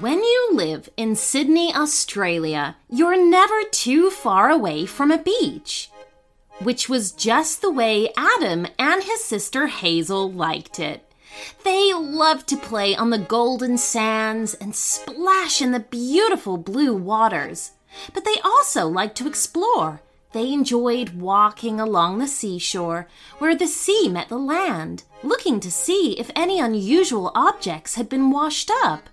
When you live in Sydney, Australia, you're never too far away from a beach. Which was just the way Adam and his sister Hazel liked it. They loved to play on the golden sands and splash in the beautiful blue waters. But they also liked to explore. They enjoyed walking along the seashore, where the sea met the land, looking to see if any unusual objects had been washed up.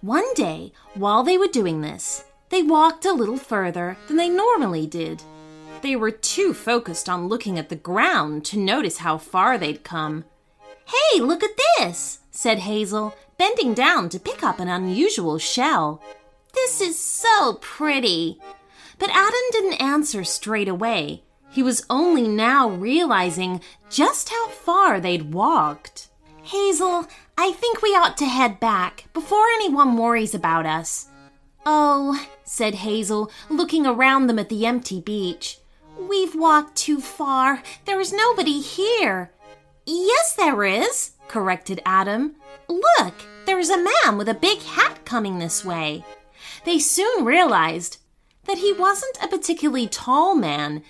One day, while they were doing this, they walked a little further than they normally did. They were too focused on looking at the ground to notice how far they'd come. Hey, look at this, said Hazel, bending down to pick up an unusual shell. This is so pretty. But Adam didn't answer straight away. He was only now realizing just how far they'd walked. Hazel, I think we ought to head back before anyone worries about us. Oh, said Hazel, looking around them at the empty beach. We've walked too far. There is nobody here. Yes, there is, corrected Adam. Look, there is a man with a big hat coming this way. They soon realized that he wasn't a particularly tall man.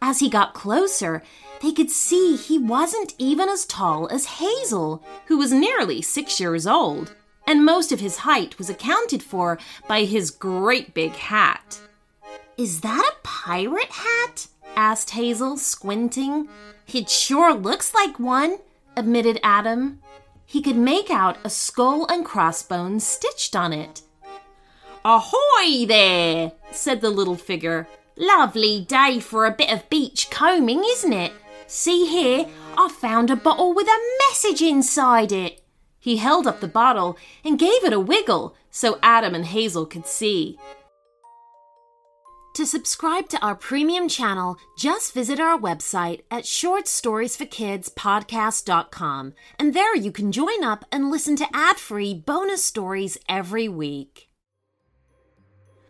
As he got closer, they could see he wasn't even as tall as Hazel, who was nearly six years old, and most of his height was accounted for by his great big hat. Is that a pirate hat? asked Hazel, squinting. It sure looks like one, admitted Adam. He could make out a skull and crossbones stitched on it. Ahoy there, said the little figure. Lovely day for a bit of beach combing, isn't it? See here, I've found a bottle with a message inside it. He held up the bottle and gave it a wiggle so Adam and Hazel could see. To subscribe to our premium channel, just visit our website at shortstoriesforkidspodcast.com, and there you can join up and listen to ad free bonus stories every week.